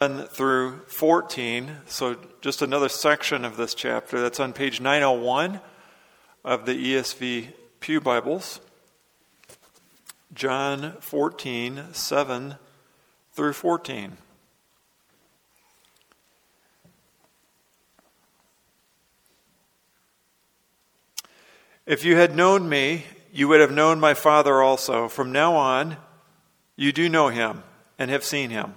through 14, so just another section of this chapter. That's on page 901 of the ESV Pew Bibles. John 14, 7 through 14. If you had known me, you would have known my Father also. From now on, you do know him and have seen him.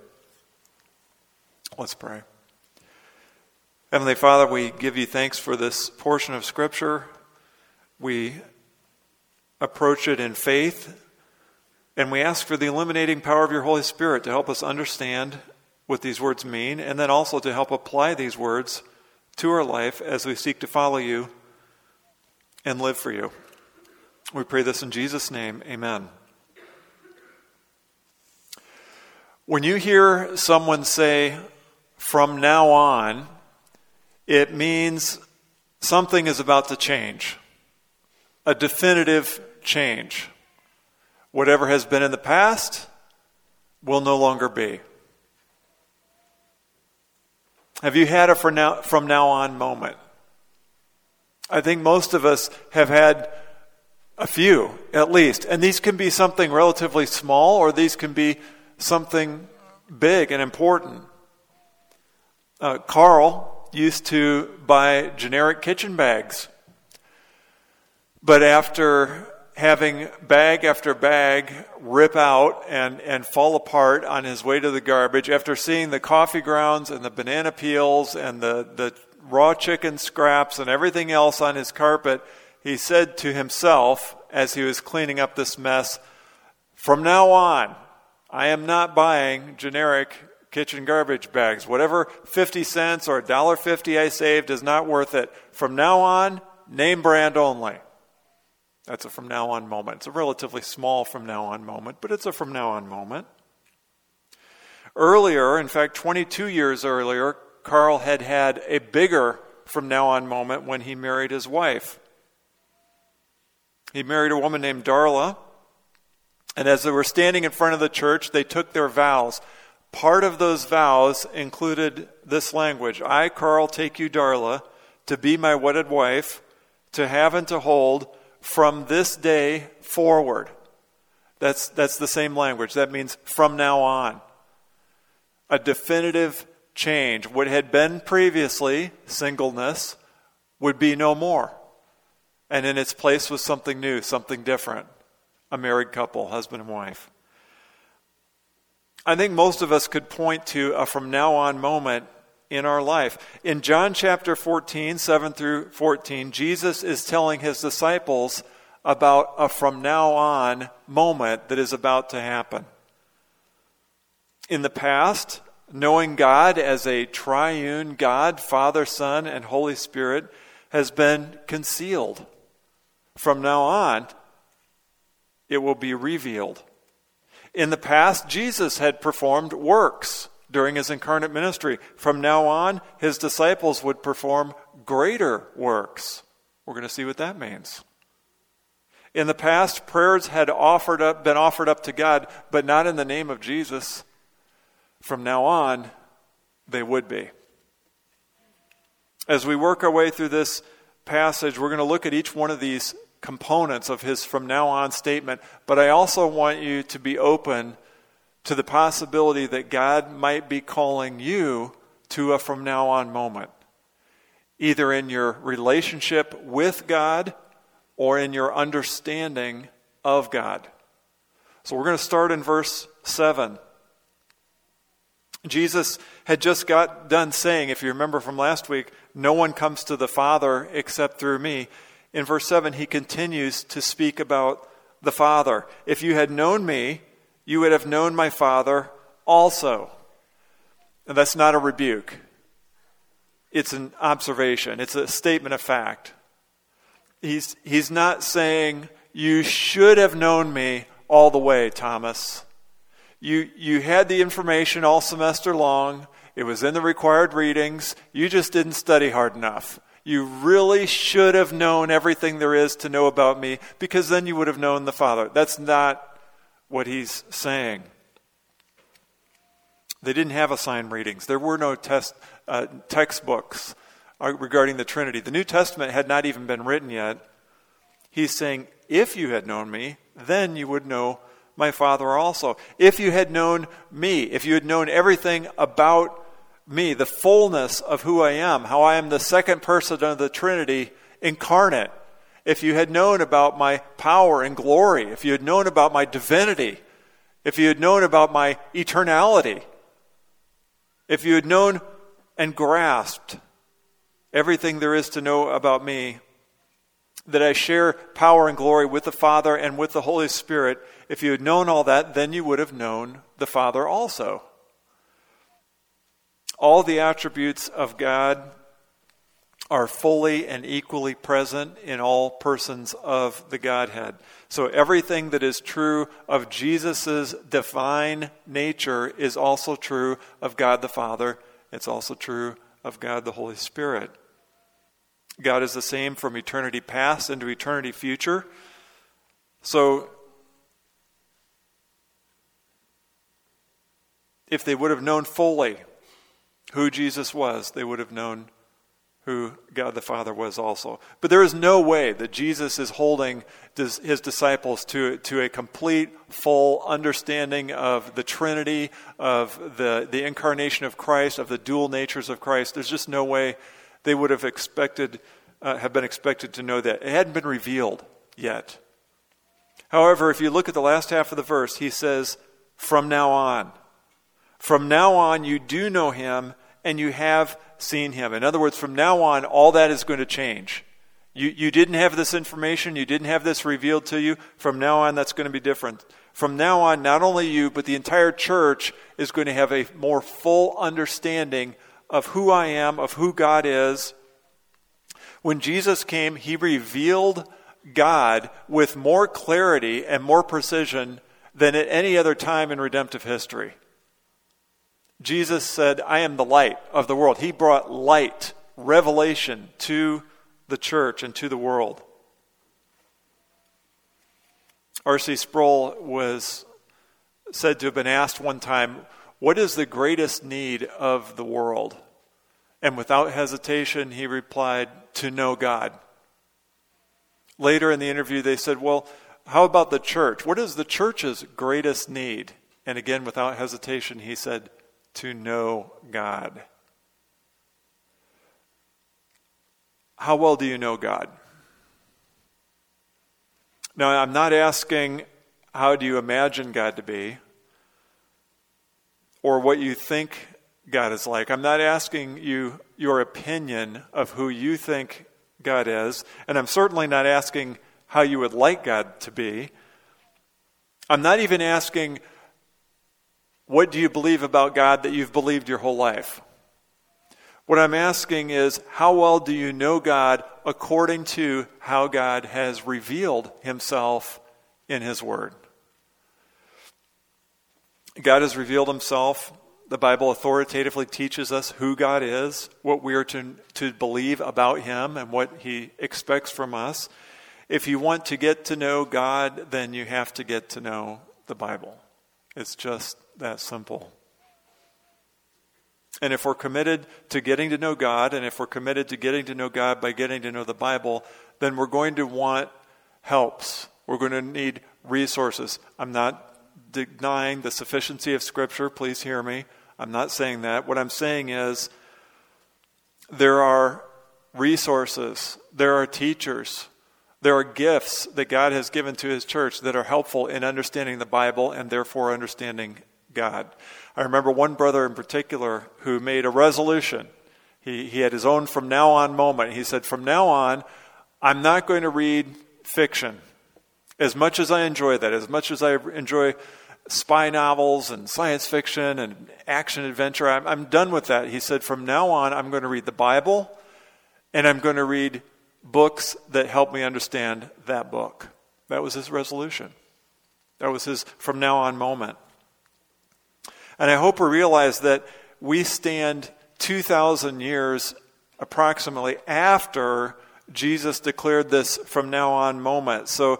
Let's pray. Heavenly Father, we give you thanks for this portion of Scripture. We approach it in faith, and we ask for the illuminating power of your Holy Spirit to help us understand what these words mean, and then also to help apply these words to our life as we seek to follow you and live for you. We pray this in Jesus' name. Amen. When you hear someone say, from now on, it means something is about to change, a definitive change. Whatever has been in the past will no longer be. Have you had a now, from now on moment? I think most of us have had a few, at least. And these can be something relatively small, or these can be something big and important. Uh, Carl used to buy generic kitchen bags. But after having bag after bag rip out and, and fall apart on his way to the garbage after seeing the coffee grounds and the banana peels and the, the raw chicken scraps and everything else on his carpet, he said to himself as he was cleaning up this mess, From now on, I am not buying generic kitchen garbage bags. Whatever 50 cents or $1.50 I saved is not worth it. From now on, name brand only. That's a from now on moment. It's a relatively small from now on moment, but it's a from now on moment. Earlier, in fact, 22 years earlier, Carl had had a bigger from now on moment when he married his wife. He married a woman named Darla, and as they were standing in front of the church, they took their vows. Part of those vows included this language I, Carl, take you, Darla, to be my wedded wife, to have and to hold from this day forward. That's, that's the same language. That means from now on. A definitive change. What had been previously singleness would be no more. And in its place was something new, something different. A married couple, husband and wife. I think most of us could point to a from now on moment in our life. In John chapter 14, 7 through 14, Jesus is telling his disciples about a from now on moment that is about to happen. In the past, knowing God as a triune God, Father, Son, and Holy Spirit, has been concealed. From now on, it will be revealed. In the past, Jesus had performed works during his incarnate ministry. From now on, his disciples would perform greater works. We're going to see what that means. In the past, prayers had offered up, been offered up to God, but not in the name of Jesus. From now on, they would be. As we work our way through this passage, we're going to look at each one of these components of his from now on statement, but I also want you to be open to the possibility that God might be calling you to a from now on moment, either in your relationship with God or in your understanding of God. So we're going to start in verse 7. Jesus had just got done saying, if you remember from last week, no one comes to the Father except through me. In verse 7, he continues to speak about the Father. If you had known me, you would have known my Father also. And that's not a rebuke, it's an observation, it's a statement of fact. He's, he's not saying, You should have known me all the way, Thomas. You, you had the information all semester long. It was in the required readings. You just didn't study hard enough. You really should have known everything there is to know about me because then you would have known the Father. That's not what he's saying. They didn't have assigned readings. There were no test, uh, textbooks uh, regarding the Trinity. The New Testament had not even been written yet. He's saying, if you had known me, then you would know my Father also. If you had known me, if you had known everything about me, the fullness of who I am, how I am the second person of the Trinity incarnate, if you had known about my power and glory, if you had known about my divinity, if you had known about my eternality, if you had known and grasped everything there is to know about me, that I share power and glory with the Father and with the Holy Spirit, if you had known all that, then you would have known the Father also. All the attributes of God are fully and equally present in all persons of the Godhead. So everything that is true of Jesus' divine nature is also true of God the Father. It's also true of God the Holy Spirit. God is the same from eternity past into eternity future. So if they would have known fully who Jesus was, they would have known who God the Father was also. But there is no way that Jesus is holding his disciples to, to a complete, full understanding of the Trinity, of the, the incarnation of Christ, of the dual natures of Christ. There's just no way they would have expected, uh, have been expected to know that. It hadn't been revealed yet. However, if you look at the last half of the verse, he says, From now on. From now on, you do know him and you have seen him. In other words, from now on, all that is going to change. You, you didn't have this information, you didn't have this revealed to you. From now on, that's going to be different. From now on, not only you, but the entire church is going to have a more full understanding of who I am, of who God is. When Jesus came, he revealed God with more clarity and more precision than at any other time in redemptive history. Jesus said, I am the light of the world. He brought light, revelation to the church and to the world. R.C. Sproul was said to have been asked one time, What is the greatest need of the world? And without hesitation, he replied, To know God. Later in the interview, they said, Well, how about the church? What is the church's greatest need? And again, without hesitation, he said, to know God. How well do you know God? Now, I'm not asking how do you imagine God to be or what you think God is like. I'm not asking you your opinion of who you think God is, and I'm certainly not asking how you would like God to be. I'm not even asking what do you believe about God that you've believed your whole life? What I'm asking is, how well do you know God according to how God has revealed himself in his word? God has revealed himself. The Bible authoritatively teaches us who God is, what we are to, to believe about him, and what he expects from us. If you want to get to know God, then you have to get to know the Bible. It's just that simple. And if we're committed to getting to know God, and if we're committed to getting to know God by getting to know the Bible, then we're going to want helps. We're going to need resources. I'm not denying the sufficiency of Scripture. Please hear me. I'm not saying that. What I'm saying is there are resources, there are teachers, there are gifts that God has given to His church that are helpful in understanding the Bible and therefore understanding God. I remember one brother in particular who made a resolution. He, he had his own from now on moment. He said, From now on, I'm not going to read fiction. As much as I enjoy that, as much as I enjoy spy novels and science fiction and action adventure, I'm, I'm done with that. He said, From now on, I'm going to read the Bible and I'm going to read books that help me understand that book. That was his resolution. That was his from now on moment. And I hope we realize that we stand 2,000 years approximately after Jesus declared this from now on moment. So,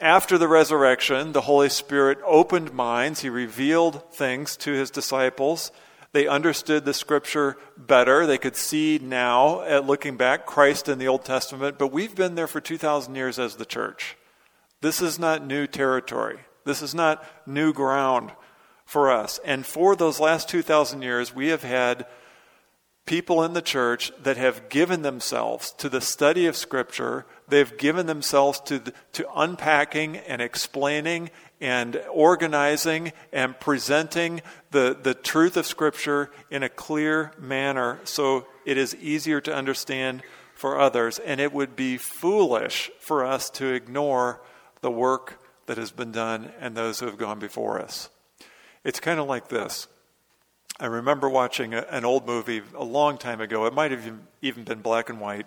after the resurrection, the Holy Spirit opened minds. He revealed things to his disciples. They understood the scripture better. They could see now, at looking back, Christ in the Old Testament. But we've been there for 2,000 years as the church. This is not new territory. This is not new ground for us. And for those last 2,000 years, we have had people in the church that have given themselves to the study of Scripture. They've given themselves to, the, to unpacking and explaining and organizing and presenting the, the truth of Scripture in a clear manner so it is easier to understand for others. And it would be foolish for us to ignore the work that has been done and those who have gone before us. It's kind of like this. I remember watching a, an old movie a long time ago. It might have even been black and white.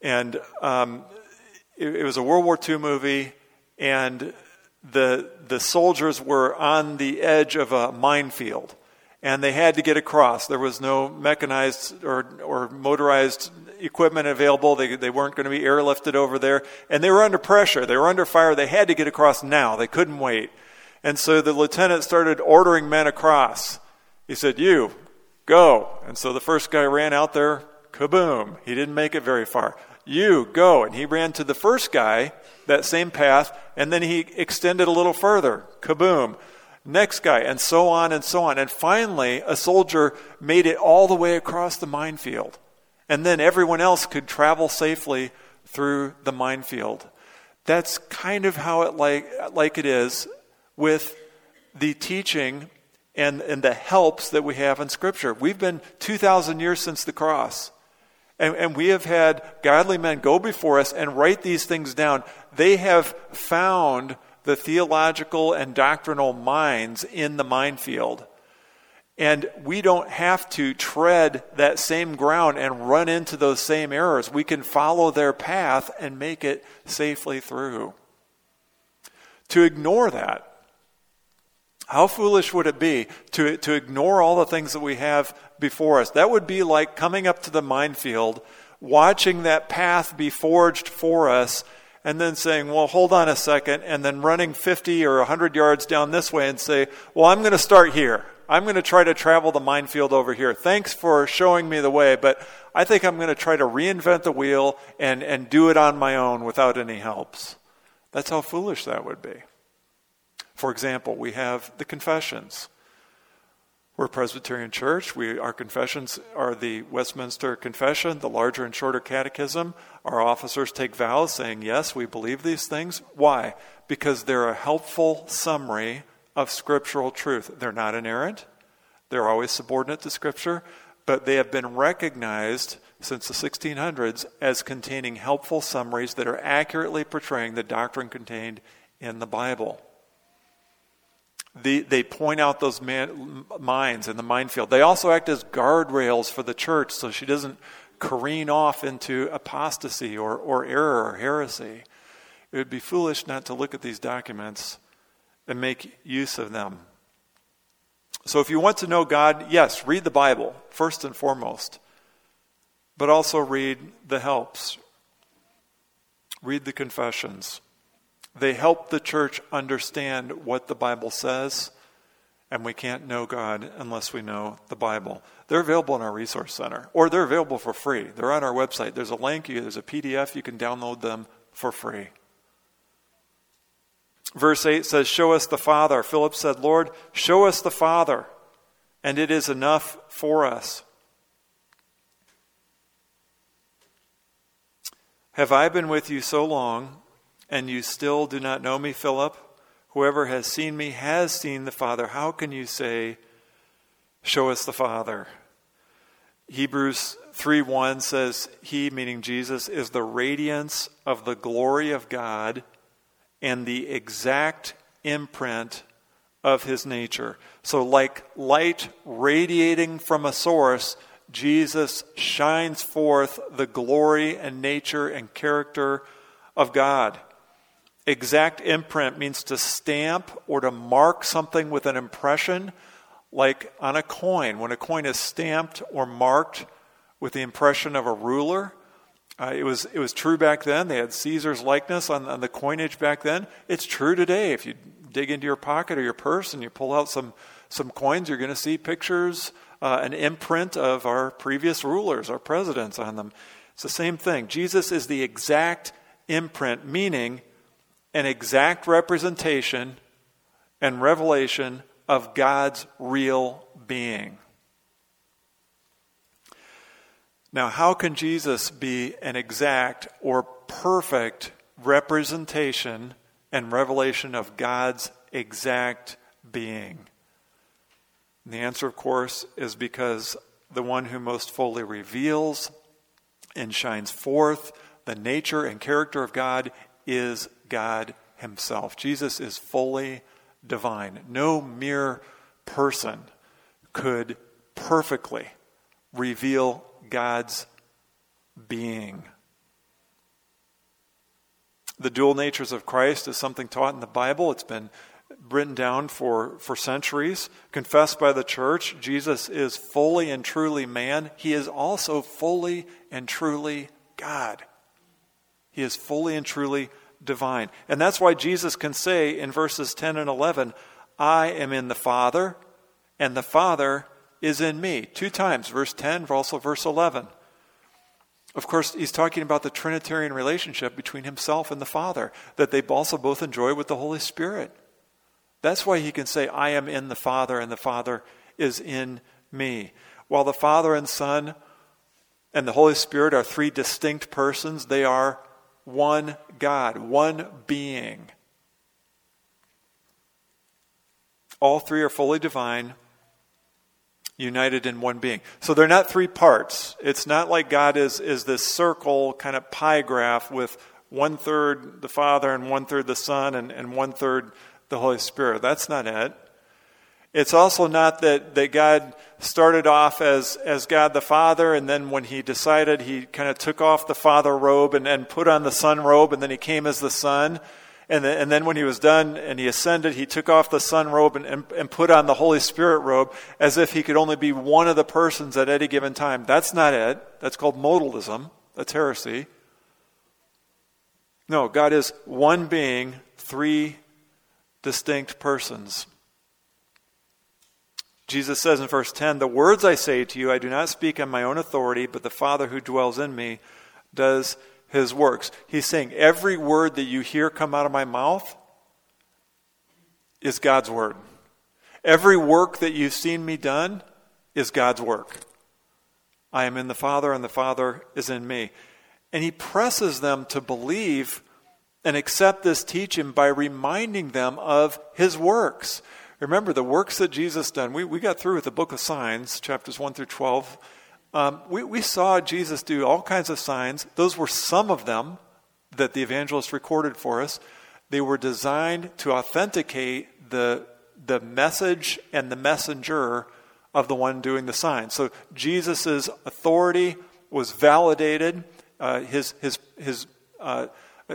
And um, it, it was a World War II movie, and the, the soldiers were on the edge of a minefield and they had to get across. There was no mechanized or, or motorized equipment available. They, they weren't going to be airlifted over there. And they were under pressure. They were under fire. They had to get across now. They couldn't wait. And so the lieutenant started ordering men across. He said, You, go. And so the first guy ran out there, kaboom. He didn't make it very far. You, go. And he ran to the first guy, that same path, and then he extended a little further, kaboom. Next guy, and so on and so on. And finally, a soldier made it all the way across the minefield. And then everyone else could travel safely through the minefield. That's kind of how it like, like it is with the teaching and, and the helps that we have in Scripture. We've been 2,000 years since the cross. And, and we have had godly men go before us and write these things down. They have found the theological and doctrinal mines in the minefield. And we don't have to tread that same ground and run into those same errors. We can follow their path and make it safely through. To ignore that how foolish would it be to, to ignore all the things that we have before us? That would be like coming up to the minefield, watching that path be forged for us, and then saying, well, hold on a second, and then running 50 or 100 yards down this way and say, well, I'm going to start here. I'm going to try to travel the minefield over here. Thanks for showing me the way, but I think I'm going to try to reinvent the wheel and, and do it on my own without any helps. That's how foolish that would be. For example, we have the confessions. We're a Presbyterian church. We, our confessions are the Westminster Confession, the larger and shorter catechism. Our officers take vows saying, Yes, we believe these things. Why? Because they're a helpful summary of scriptural truth. They're not inerrant, they're always subordinate to Scripture, but they have been recognized since the 1600s as containing helpful summaries that are accurately portraying the doctrine contained in the Bible. The, they point out those man, mines in the minefield. They also act as guardrails for the church so she doesn't careen off into apostasy or, or error or heresy. It would be foolish not to look at these documents and make use of them. So, if you want to know God, yes, read the Bible first and foremost, but also read the helps, read the confessions. They help the church understand what the Bible says, and we can't know God unless we know the Bible. They're available in our resource center, or they're available for free. They're on our website. There's a link, there's a PDF, you can download them for free. Verse 8 says, Show us the Father. Philip said, Lord, show us the Father, and it is enough for us. Have I been with you so long, and you still do not know me, Philip? Whoever has seen me has seen the Father. How can you say, Show us the Father? Hebrews 3 1 says, He, meaning Jesus, is the radiance of the glory of God and the exact imprint of his nature. So, like light radiating from a source, Jesus shines forth the glory and nature and character of God. Exact imprint means to stamp or to mark something with an impression, like on a coin. When a coin is stamped or marked with the impression of a ruler, uh, it, was, it was true back then. They had Caesar's likeness on, on the coinage back then. It's true today. If you dig into your pocket or your purse and you pull out some, some coins, you're going to see pictures, uh, an imprint of our previous rulers, our presidents on them. It's the same thing. Jesus is the exact imprint, meaning an exact representation and revelation of God's real being. Now, how can Jesus be an exact or perfect representation and revelation of God's exact being? And the answer, of course, is because the one who most fully reveals and shines forth the nature and character of God is God Himself. Jesus is fully divine. No mere person could perfectly reveal God's being. The dual natures of Christ is something taught in the Bible. It's been written down for, for centuries, confessed by the church. Jesus is fully and truly man. He is also fully and truly God. He is fully and truly divine. And that's why Jesus can say in verses 10 and 11, I am in the Father, and the Father is in me. Two times, verse 10, also verse 11. Of course, he's talking about the Trinitarian relationship between himself and the Father, that they also both enjoy with the Holy Spirit. That's why he can say, I am in the Father, and the Father is in me. While the Father and Son and the Holy Spirit are three distinct persons, they are one God, one being. All three are fully divine, united in one being. So they're not three parts. It's not like God is, is this circle kind of pie graph with one third the Father and one third the Son and, and one third the Holy Spirit. That's not it. It's also not that, that God started off as, as God the Father, and then when he decided, he kind of took off the Father robe and, and put on the Son robe, and then he came as the Son. And, the, and then when he was done and he ascended, he took off the Son robe and, and, and put on the Holy Spirit robe as if he could only be one of the persons at any given time. That's not it. That's called modalism. That's heresy. No, God is one being, three distinct persons. Jesus says in verse 10 The words I say to you, I do not speak on my own authority, but the Father who dwells in me does his works. He's saying every word that you hear come out of my mouth is God's word. Every work that you've seen me done is God's work. I am in the Father, and the Father is in me. And he presses them to believe and accept this teaching by reminding them of his works. Remember the works that Jesus done. We, we got through with the book of signs, chapters 1 through 12. Um, we, we saw Jesus do all kinds of signs. Those were some of them that the evangelist recorded for us. They were designed to authenticate the, the message and the messenger of the one doing the sign. So Jesus' authority was validated. Uh, his his, his, uh,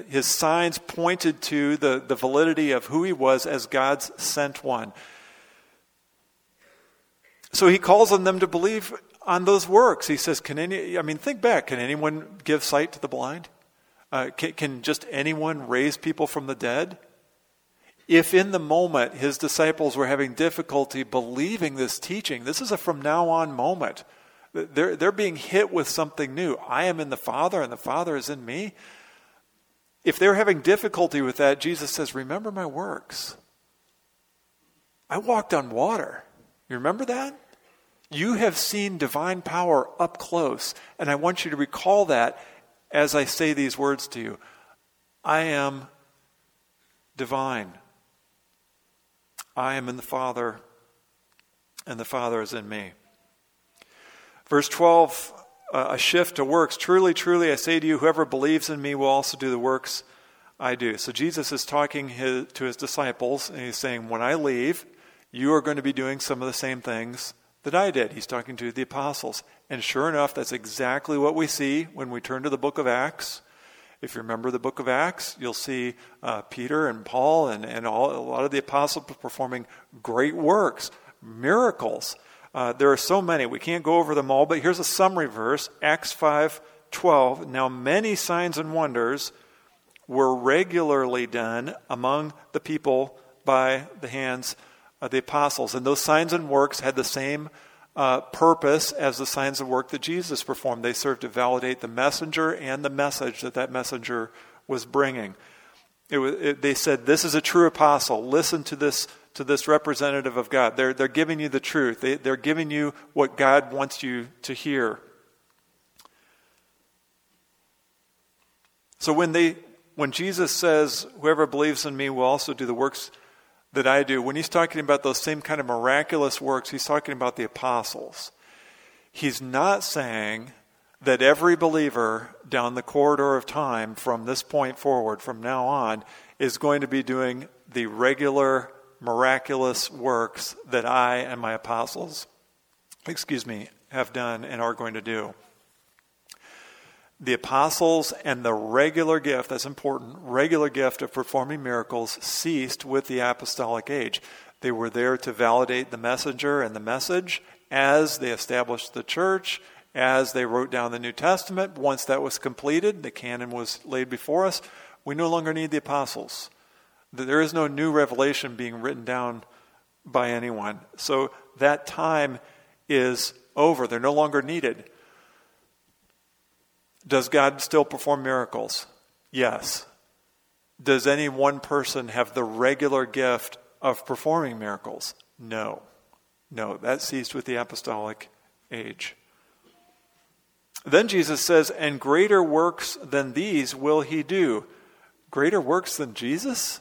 his signs pointed to the, the validity of who he was as God's sent one. So he calls on them to believe on those works. He says, Can any, I mean, think back, can anyone give sight to the blind? Uh, can, can just anyone raise people from the dead? If in the moment his disciples were having difficulty believing this teaching, this is a from now on moment. They're, they're being hit with something new. I am in the Father, and the Father is in me. If they're having difficulty with that, Jesus says, Remember my works. I walked on water. You remember that? You have seen divine power up close, and I want you to recall that as I say these words to you. I am divine. I am in the Father, and the Father is in me. Verse 12, uh, a shift to works. Truly, truly, I say to you, whoever believes in me will also do the works I do. So Jesus is talking his, to his disciples, and he's saying, When I leave, you are going to be doing some of the same things that I did. He's talking to the apostles. And sure enough, that's exactly what we see when we turn to the book of Acts. If you remember the book of Acts, you'll see uh, Peter and Paul and, and all, a lot of the apostles performing great works, miracles. Uh, there are so many. We can't go over them all, but here's a summary verse Acts 5 12. Now, many signs and wonders were regularly done among the people by the hands of the apostles. And those signs and works had the same uh, purpose as the signs of work that Jesus performed. They served to validate the messenger and the message that that messenger was bringing. It was, it, they said, "This is a true apostle. Listen to this to this representative of God. They're they're giving you the truth. They, they're giving you what God wants you to hear." So when they when Jesus says, "Whoever believes in me will also do the works." that I do, when he's talking about those same kind of miraculous works, he's talking about the apostles. He's not saying that every believer down the corridor of time from this point forward, from now on, is going to be doing the regular miraculous works that I and my apostles, excuse me, have done and are going to do the apostles and the regular gift, that's important, regular gift of performing miracles ceased with the apostolic age. They were there to validate the messenger and the message as they established the church, as they wrote down the New Testament. Once that was completed, the canon was laid before us, we no longer need the apostles. There is no new revelation being written down by anyone. So that time is over. They're no longer needed. Does God still perform miracles? Yes. Does any one person have the regular gift of performing miracles? No. No, that ceased with the apostolic age. Then Jesus says, And greater works than these will he do. Greater works than Jesus?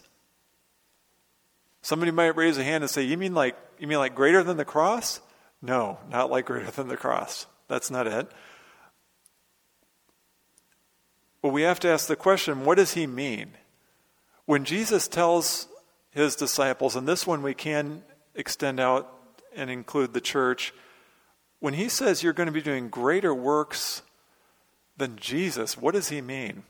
Somebody might raise a hand and say, You mean like you mean like greater than the cross? No, not like greater than the cross. That's not it. Well, we have to ask the question what does he mean? When Jesus tells his disciples, and this one we can extend out and include the church, when he says you're going to be doing greater works than Jesus, what does he mean?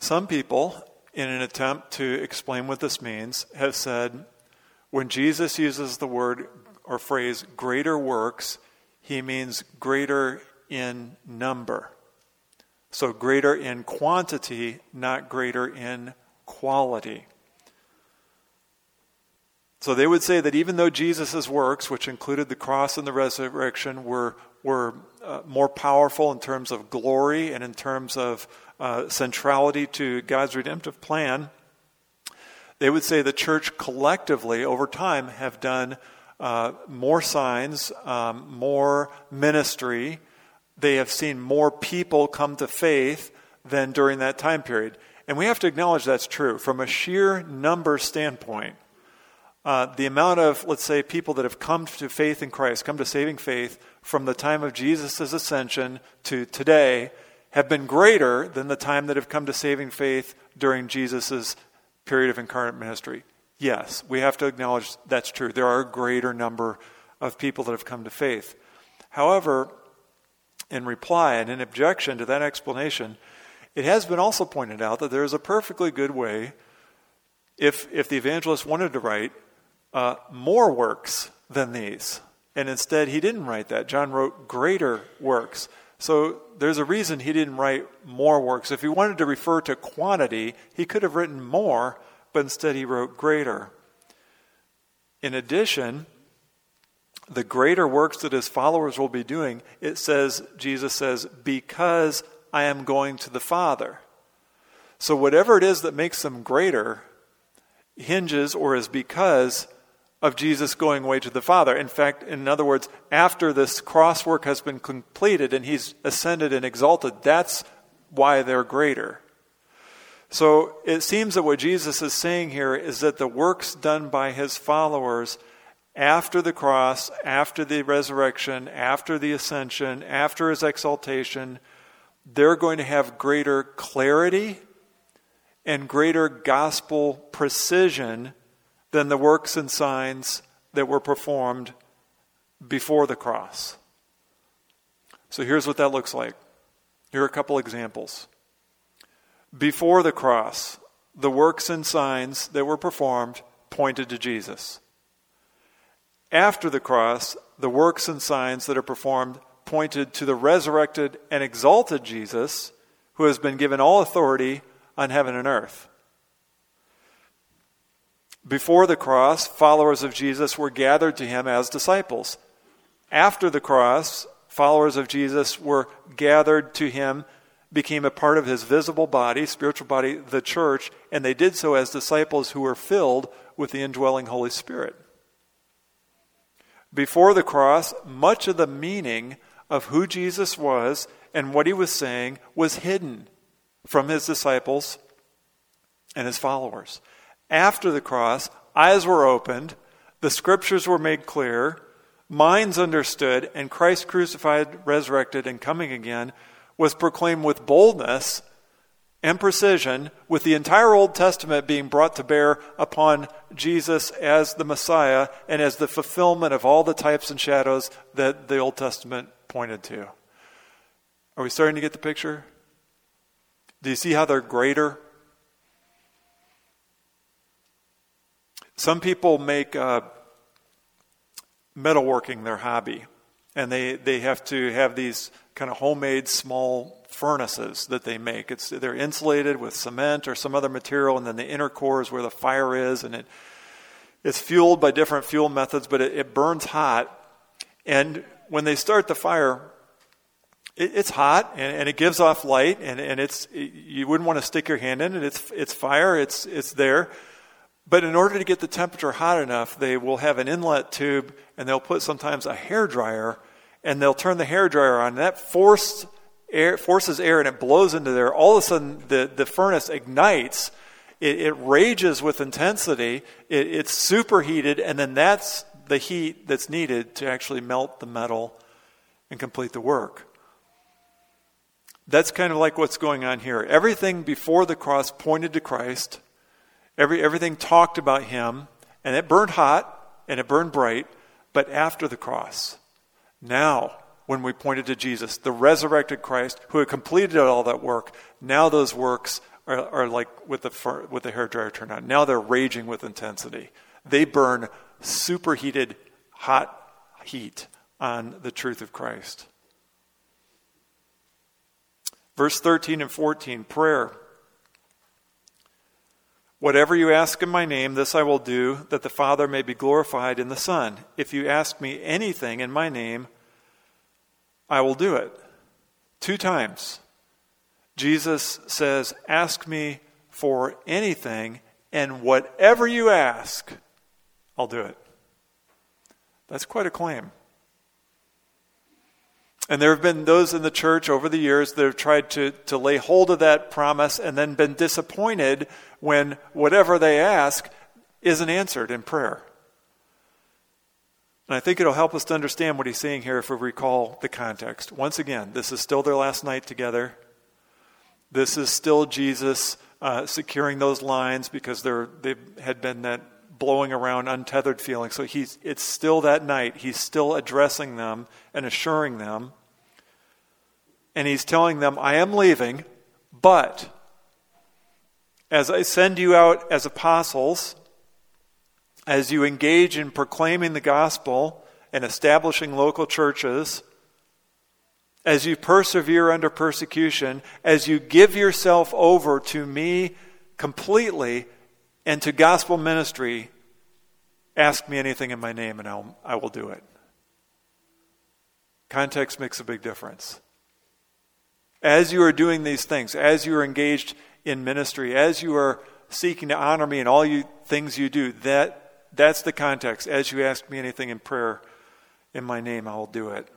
Some people, in an attempt to explain what this means, have said when Jesus uses the word or phrase greater works, he means greater in number. So greater in quantity, not greater in quality. So they would say that even though Jesus' works, which included the cross and the resurrection, were, were uh, more powerful in terms of glory and in terms of uh, centrality to God's redemptive plan, they would say the church collectively over time have done uh, more signs, um, more ministry, they have seen more people come to faith than during that time period. And we have to acknowledge that's true. From a sheer number standpoint, uh, the amount of, let's say, people that have come to faith in Christ, come to saving faith from the time of Jesus' ascension to today, have been greater than the time that have come to saving faith during Jesus' period of incarnate ministry. Yes, we have to acknowledge that's true. There are a greater number of people that have come to faith. However, in reply and in objection to that explanation, it has been also pointed out that there is a perfectly good way, if, if the evangelist wanted to write uh, more works than these. And instead, he didn't write that. John wrote greater works. So there's a reason he didn't write more works. If he wanted to refer to quantity, he could have written more, but instead he wrote greater. In addition, the greater works that his followers will be doing, it says, Jesus says, because I am going to the Father. So, whatever it is that makes them greater hinges or is because of Jesus going away to the Father. In fact, in other words, after this cross work has been completed and he's ascended and exalted, that's why they're greater. So it seems that what Jesus is saying here is that the works done by his followers after the cross, after the resurrection, after the ascension, after his exaltation, they're going to have greater clarity and greater gospel precision than the works and signs that were performed before the cross. So here's what that looks like. Here are a couple examples. Before the cross, the works and signs that were performed pointed to Jesus. After the cross, the works and signs that are performed pointed to the resurrected and exalted Jesus, who has been given all authority on heaven and earth. Before the cross, followers of Jesus were gathered to him as disciples. After the cross, followers of Jesus were gathered to him, became a part of his visible body, spiritual body, the church, and they did so as disciples who were filled with the indwelling Holy Spirit. Before the cross, much of the meaning of who Jesus was and what he was saying was hidden from his disciples and his followers. After the cross, eyes were opened, the scriptures were made clear, minds understood, and Christ crucified, resurrected, and coming again was proclaimed with boldness and precision, with the entire Old Testament being brought to bear upon Jesus as the Messiah and as the fulfillment of all the types and shadows that the Old Testament pointed to. Are we starting to get the picture? Do you see how they're greater? Some people make uh, metalworking their hobby, and they, they have to have these kind of homemade small furnaces that they make. It's, they're insulated with cement or some other material, and then the inner core is where the fire is, and it, it's fueled by different fuel methods, but it, it burns hot. And when they start the fire, it, it's hot and, and, it gives off light, and, and it's you wouldn't want to stick your hand in it. It's it's fire. It's it's there. But in order to get the temperature hot enough, they will have an inlet tube, and they'll put sometimes a hair dryer, and they'll turn the hair dryer on. And that forced air forces air, and it blows into there. All of a sudden, the the furnace ignites. It, it rages with intensity. It, it's superheated, and then that's the heat that's needed to actually melt the metal and complete the work. That's kind of like what's going on here. Everything before the cross pointed to Christ, Every, everything talked about Him, and it burned hot and it burned bright, but after the cross, now, when we pointed to Jesus, the resurrected Christ who had completed all that work, now those works are, are like with the, with the hair dryer turned on. Now they're raging with intensity. They burn superheated, hot heat on the truth of Christ. Verse 13 and 14 prayer. Whatever you ask in my name, this I will do, that the Father may be glorified in the Son. If you ask me anything in my name, I will do it. Two times. Jesus says, Ask me for anything, and whatever you ask, I'll do it. That's quite a claim. And there have been those in the church over the years that have tried to, to lay hold of that promise and then been disappointed when whatever they ask isn't answered in prayer. And I think it'll help us to understand what he's saying here if we recall the context. Once again, this is still their last night together. This is still Jesus uh, securing those lines because they had been that blowing around untethered feeling. So he's, it's still that night. He's still addressing them and assuring them. And he's telling them, I am leaving, but as I send you out as apostles, as you engage in proclaiming the gospel and establishing local churches, as you persevere under persecution, as you give yourself over to me completely and to gospel ministry, ask me anything in my name and I'll, I will do it. Context makes a big difference. As you are doing these things, as you are engaged in ministry, as you are seeking to honor me in all you things you do, that that's the context. As you ask me anything in prayer in my name, I will do it.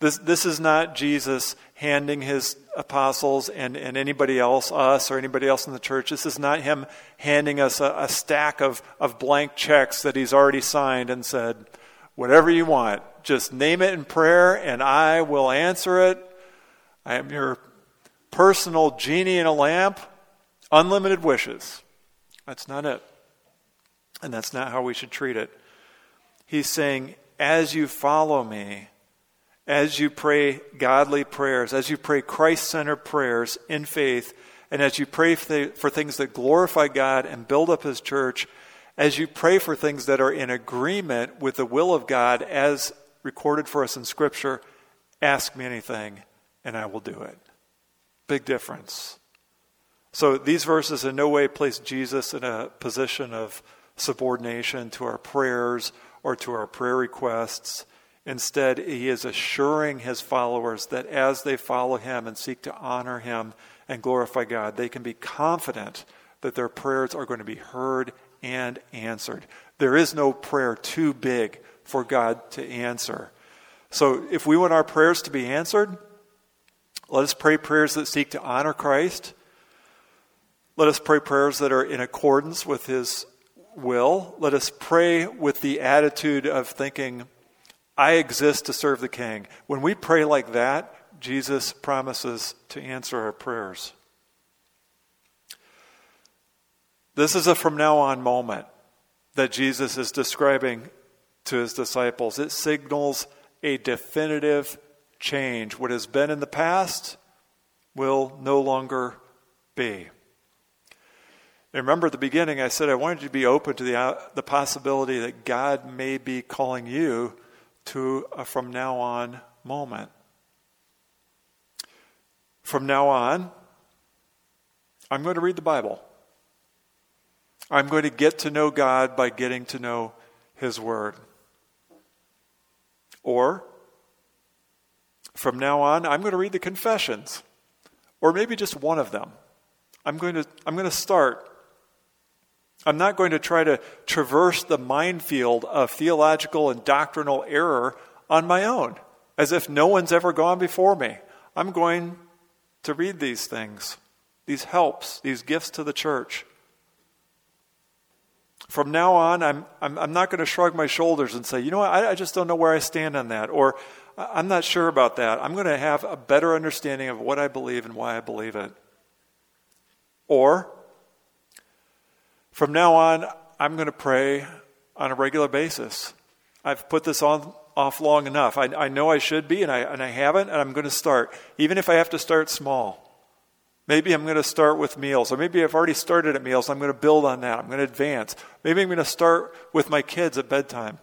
This, this is not Jesus handing his apostles and, and anybody else, us or anybody else in the church, this is not him handing us a, a stack of, of blank checks that he's already signed and said, whatever you want, just name it in prayer and I will answer it. I am your personal genie in a lamp, unlimited wishes. That's not it. And that's not how we should treat it. He's saying, as you follow me, as you pray godly prayers, as you pray Christ centered prayers in faith, and as you pray for things that glorify God and build up His church, as you pray for things that are in agreement with the will of God as recorded for us in Scripture, ask me anything and I will do it. Big difference. So these verses in no way place Jesus in a position of subordination to our prayers or to our prayer requests. Instead, he is assuring his followers that as they follow him and seek to honor him and glorify God, they can be confident that their prayers are going to be heard and answered. There is no prayer too big for God to answer. So, if we want our prayers to be answered, let us pray prayers that seek to honor Christ. Let us pray prayers that are in accordance with His will. Let us pray with the attitude of thinking, I exist to serve the King. When we pray like that, Jesus promises to answer our prayers. This is a from now on moment that Jesus is describing to his disciples. It signals a definitive change. What has been in the past will no longer be. And remember at the beginning, I said I wanted you to be open to the, uh, the possibility that God may be calling you to a from now on moment. From now on, I'm going to read the Bible. I'm going to get to know God by getting to know His Word. Or, from now on, I'm going to read the confessions, or maybe just one of them. I'm going to, I'm going to start. I'm not going to try to traverse the minefield of theological and doctrinal error on my own, as if no one's ever gone before me. I'm going to read these things, these helps, these gifts to the church. From now on, I'm, I'm, I'm not going to shrug my shoulders and say, you know what, I, I just don't know where I stand on that, or I'm not sure about that. I'm going to have a better understanding of what I believe and why I believe it. Or, from now on, I'm going to pray on a regular basis. I've put this on off long enough. I, I know I should be, and I, and I haven't, and I'm going to start, even if I have to start small. Maybe I'm going to start with meals, or maybe I've already started at meals. I'm going to build on that. I'm going to advance. Maybe I'm going to start with my kids at bedtime.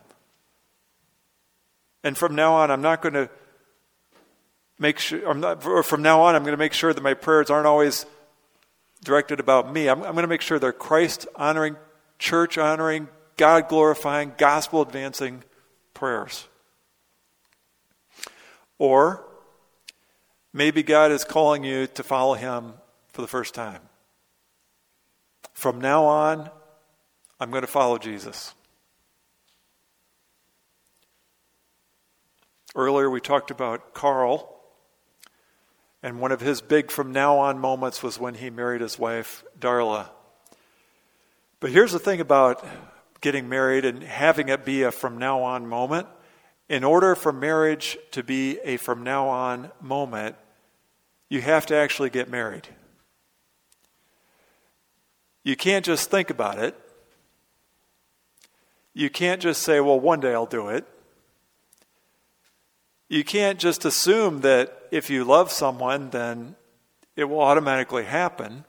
And from now on, I'm not going to make sure, I'm not, from now on, I'm going to make sure that my prayers aren't always directed about me. I'm, I'm going to make sure they're Christ honoring, church honoring, God glorifying, gospel advancing prayers. Or Maybe God is calling you to follow Him for the first time. From now on, I'm going to follow Jesus. Earlier, we talked about Carl, and one of his big from now on moments was when he married his wife, Darla. But here's the thing about getting married and having it be a from now on moment. In order for marriage to be a from now on moment, you have to actually get married. You can't just think about it. You can't just say, well, one day I'll do it. You can't just assume that if you love someone, then it will automatically happen.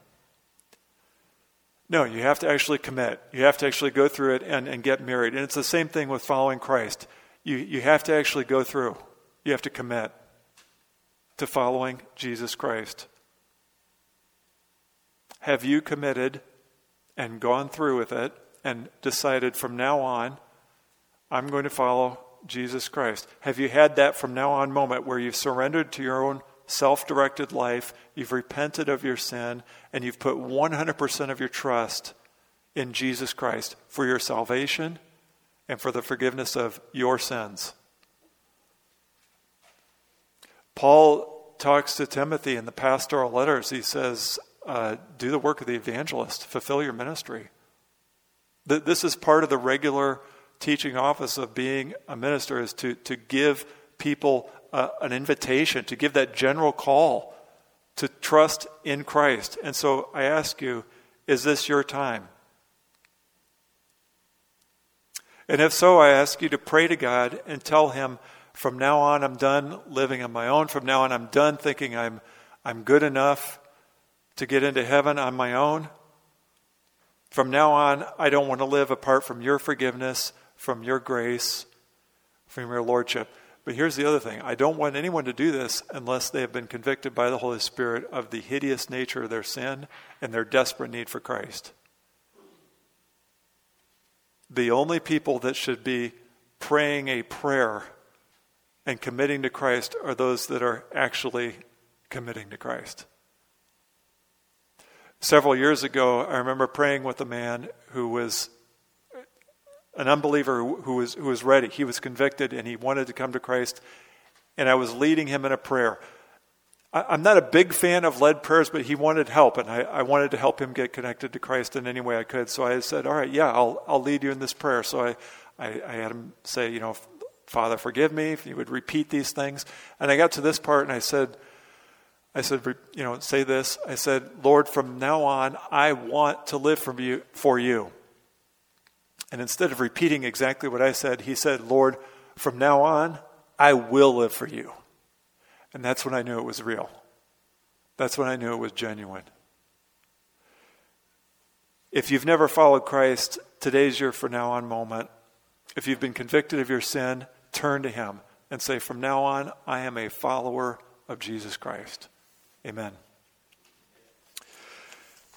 No, you have to actually commit. You have to actually go through it and, and get married. And it's the same thing with following Christ. You, you have to actually go through, you have to commit to following Jesus Christ? Have you committed and gone through with it and decided from now on, I'm going to follow Jesus Christ? Have you had that from now on moment where you've surrendered to your own self directed life, you've repented of your sin, and you've put 100% of your trust in Jesus Christ for your salvation and for the forgiveness of your sins. Paul talks to Timothy in the pastoral letters. He says, uh, Do the work of the evangelist, fulfill your ministry. This is part of the regular teaching office of being a minister is to, to give people uh, an invitation, to give that general call to trust in Christ. And so I ask you, is this your time? And if so, I ask you to pray to God and tell Him, from now on, I'm done living on my own. From now on, I'm done thinking I'm, I'm good enough to get into heaven on my own. From now on, I don't want to live apart from your forgiveness, from your grace, from your lordship. But here's the other thing I don't want anyone to do this unless they have been convicted by the Holy Spirit of the hideous nature of their sin and their desperate need for Christ. The only people that should be praying a prayer and committing to Christ are those that are actually committing to Christ. Several years ago, I remember praying with a man who was an unbeliever who was, who was ready. He was convicted and he wanted to come to Christ, and I was leading him in a prayer. I, am not a big fan of led prayers, but he wanted help, and I, I, wanted to help him get connected to Christ in any way I could. So I said, All right, yeah, I'll, I'll lead you in this prayer. So I, I, I had him say, You know, Father, forgive me, if you would repeat these things. And I got to this part and I said, I said, you know, say this. I said, Lord, from now on, I want to live for you, for you. And instead of repeating exactly what I said, he said, Lord, from now on, I will live for you. And that's when I knew it was real. That's when I knew it was genuine. If you've never followed Christ, today's your for now on moment. If you've been convicted of your sin, turn to Him and say, From now on, I am a follower of Jesus Christ. Amen.